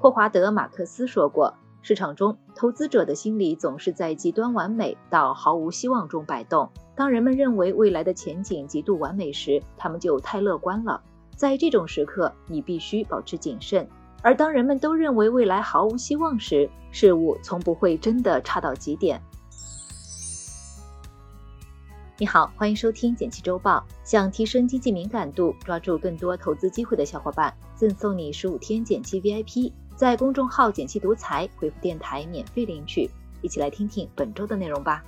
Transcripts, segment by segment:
霍华德·马克思说过，市场中投资者的心理总是在极端完美到毫无希望中摆动。当人们认为未来的前景极度完美时，他们就太乐观了。在这种时刻，你必须保持谨慎。而当人们都认为未来毫无希望时，事物从不会真的差到极点。你好，欢迎收听简七周报。想提升经济敏感度，抓住更多投资机会的小伙伴，赠送你十五天简七 VIP，在公众号“简七独裁回复“电台”免费领取。一起来听听本周的内容吧。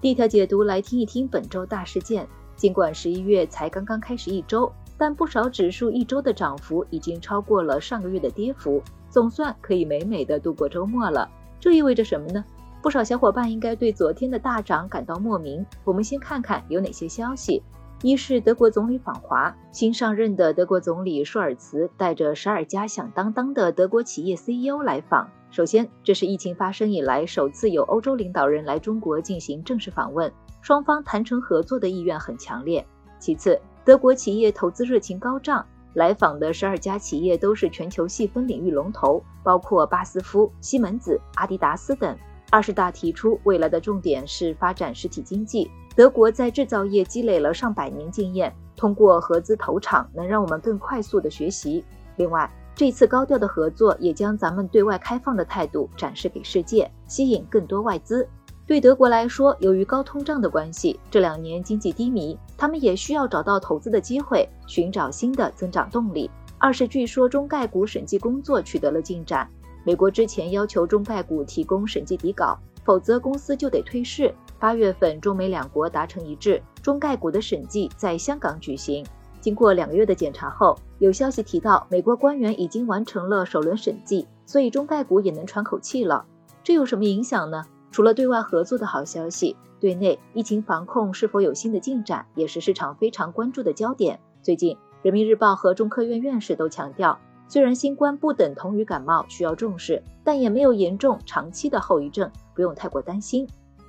第一条解读来听一听本周大事件。尽管十一月才刚刚开始一周，但不少指数一周的涨幅已经超过了上个月的跌幅，总算可以美美的度过周末了。这意味着什么呢？不少小伙伴应该对昨天的大涨感到莫名。我们先看看有哪些消息。一是德国总理访华，新上任的德国总理舒尔茨带着十二家响当当的德国企业 CEO 来访。首先，这是疫情发生以来首次有欧洲领导人来中国进行正式访问，双方谈成合作的意愿很强烈。其次，德国企业投资热情高涨，来访的十二家企业都是全球细分领域龙头，包括巴斯夫、西门子、阿迪达斯等。二十大提出，未来的重点是发展实体经济。德国在制造业积累了上百年经验，通过合资投厂，能让我们更快速的学习。另外，这次高调的合作也将咱们对外开放的态度展示给世界，吸引更多外资。对德国来说，由于高通胀的关系，这两年经济低迷，他们也需要找到投资的机会，寻找新的增长动力。二是，据说中概股审计工作取得了进展，美国之前要求中概股提供审计底稿，否则公司就得退市。八月份，中美两国达成一致，中概股的审计在香港举行。经过两个月的检查后，有消息提到，美国官员已经完成了首轮审计，所以中概股也能喘口气了。这有什么影响呢？除了对外合作的好消息，对内疫情防控是否有新的进展，也是市场非常关注的焦点。最近，人民日报和中科院院士都强调，虽然新冠不等同于感冒，需要重视，但也没有严重长期的后遗症，不用太过担心。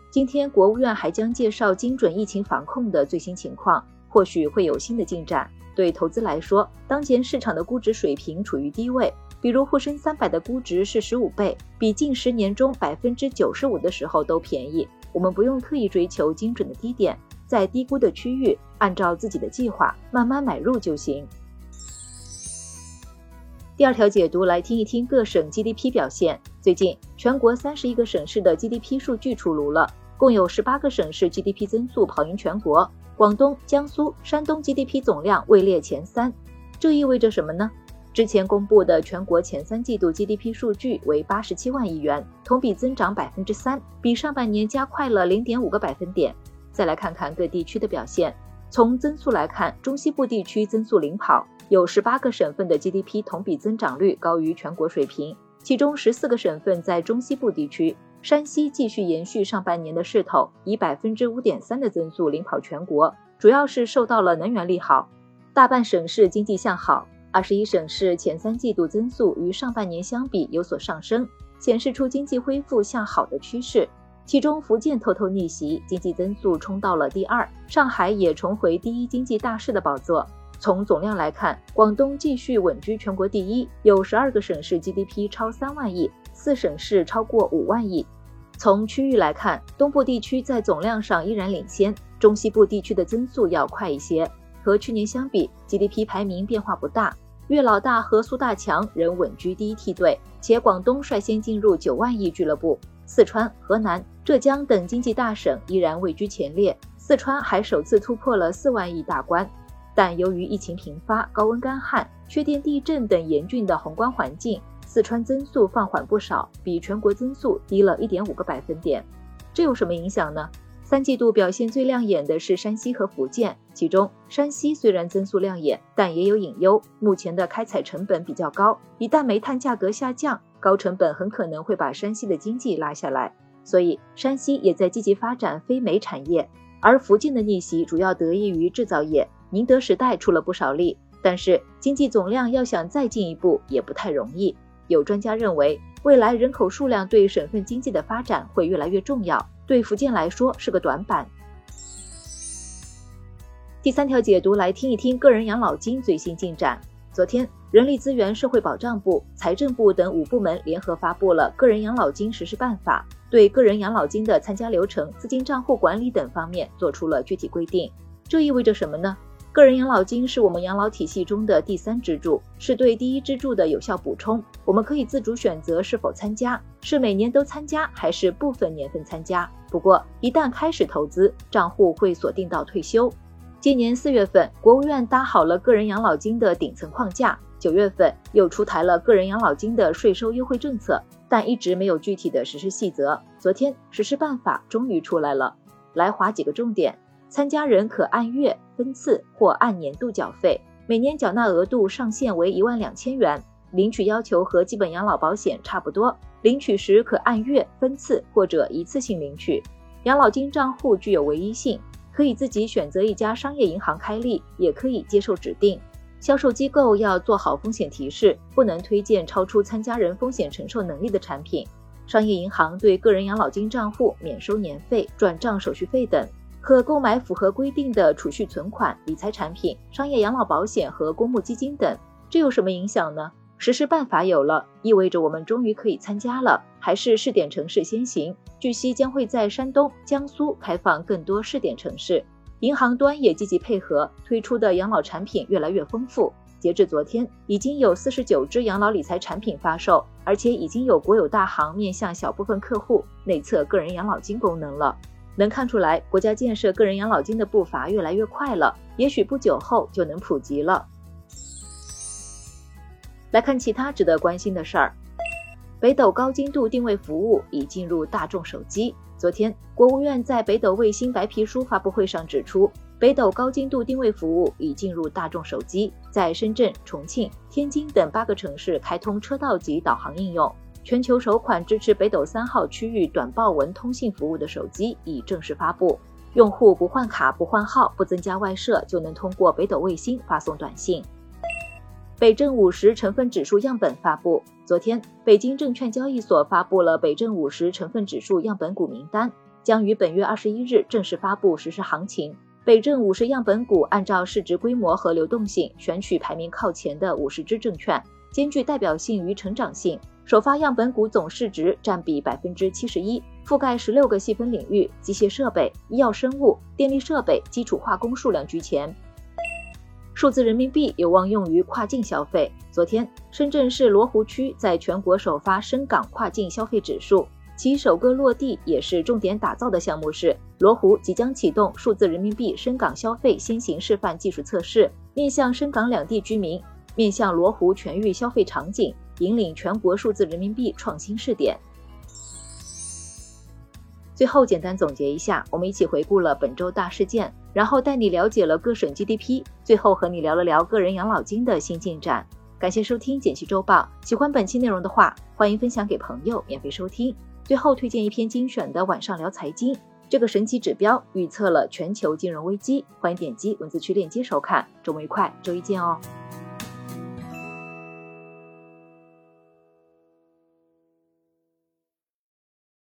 今天，国务院还将介绍精准疫情防控的最新情况。或许会有新的进展。对投资来说，当前市场的估值水平处于低位，比如沪深三百的估值是十五倍，比近十年中百分之九十五的时候都便宜。我们不用特意追求精准的低点，在低估的区域，按照自己的计划慢慢买入就行。第二条解读来听一听各省 GDP 表现。最近，全国三十一个省市的 GDP 数据出炉了，共有十八个省市 GDP 增速跑赢全国。广东、江苏、山东 GDP 总量位列前三，这意味着什么呢？之前公布的全国前三季度 GDP 数据为八十七万亿元，同比增长百分之三，比上半年加快了零点五个百分点。再来看看各地区的表现，从增速来看，中西部地区增速领跑，有十八个省份的 GDP 同比增长率高于全国水平，其中十四个省份在中西部地区。山西继续延续上半年的势头，以百分之五点三的增速领跑全国，主要是受到了能源利好。大半省市经济向好，二十一省市前三季度增速与上半年相比有所上升，显示出经济恢复向好的趋势。其中福建偷偷逆袭，经济增速冲到了第二，上海也重回第一经济大市的宝座。从总量来看，广东继续稳居全国第一，有十二个省市 GDP 超三万亿。四省市超过五万亿。从区域来看，东部地区在总量上依然领先，中西部地区的增速要快一些。和去年相比，GDP 排名变化不大，粤老大和苏大强仍稳居第一梯队，且广东率先进入九万亿俱乐部。四川、河南、浙江等经济大省依然位居前列，四川还首次突破了四万亿大关。但由于疫情频发、高温干旱、缺电、地震等严峻的宏观环境。四川增速放缓不少，比全国增速低了一点五个百分点。这有什么影响呢？三季度表现最亮眼的是山西和福建，其中山西虽然增速亮眼，但也有隐忧。目前的开采成本比较高，一旦煤炭价格下降，高成本很可能会把山西的经济拉下来。所以山西也在积极发展非煤产业，而福建的逆袭主要得益于制造业，宁德时代出了不少力。但是经济总量要想再进一步，也不太容易。有专家认为，未来人口数量对省份经济的发展会越来越重要，对福建来说是个短板。第三条解读来听一听个人养老金最新进展。昨天，人力资源社会保障部、财政部等五部门联合发布了《个人养老金实施办法》，对个人养老金的参加流程、资金账户管理等方面做出了具体规定。这意味着什么呢？个人养老金是我们养老体系中的第三支柱，是对第一支柱的有效补充。我们可以自主选择是否参加，是每年都参加还是部分年份参加。不过，一旦开始投资，账户会锁定到退休。今年四月份，国务院搭好了个人养老金的顶层框架，九月份又出台了个人养老金的税收优惠政策，但一直没有具体的实施细则。昨天，实施办法终于出来了，来划几个重点。参加人可按月、分次或按年度缴费，每年缴纳额度上限为一万两千元，领取要求和基本养老保险差不多。领取时可按月、分次或者一次性领取。养老金账户具有唯一性，可以自己选择一家商业银行开立，也可以接受指定。销售机构要做好风险提示，不能推荐超出参加人风险承受能力的产品。商业银行对个人养老金账户免收年费、转账手续费等。可购买符合规定的储蓄存款、理财产品、商业养老保险和公募基金等。这有什么影响呢？实施办法有了，意味着我们终于可以参加了。还是试点城市先行，据悉将会在山东、江苏开放更多试点城市。银行端也积极配合，推出的养老产品越来越丰富。截至昨天，已经有四十九只养老理财产品发售，而且已经有国有大行面向小部分客户内测个人养老金功能了。能看出来，国家建设个人养老金的步伐越来越快了，也许不久后就能普及了。来看其他值得关心的事儿，北斗高精度定位服务已进入大众手机。昨天，国务院在北斗卫星白皮书发布会上指出，北斗高精度定位服务已进入大众手机，在深圳、重庆、天津等八个城市开通车道级导航应用。全球首款支持北斗三号区域短报文通信服务的手机已正式发布，用户不换卡、不换号、不增加外设，就能通过北斗卫星发送短信。北证五十成分指数样本发布，昨天，北京证券交易所发布了北证五十成分指数样本股名单，将于本月二十一日正式发布实施行情。北证五十样本股按照市值规模和流动性选取排名靠前的五十只证券，兼具代表性与成长性。首发样本股总市值占比百分之七十一，覆盖十六个细分领域，机械设备、医药生物、电力设备、基础化工数量居前。数字人民币有望用于跨境消费。昨天，深圳市罗湖区在全国首发深港跨境消费指数，其首个落地也是重点打造的项目是罗湖即将启动数字人民币深港消费先行示范技术测试，面向深港两地居民，面向罗湖全域消费场景。引领全国数字人民币创新试点。最后简单总结一下，我们一起回顾了本周大事件，然后带你了解了各省 GDP，最后和你聊了聊个人养老金的新进展。感谢收听《简析周报》，喜欢本期内容的话，欢迎分享给朋友免费收听。最后推荐一篇精选的晚上聊财经，这个神奇指标预测了全球金融危机，欢迎点击文字区链接收看。周末愉快，周一见哦。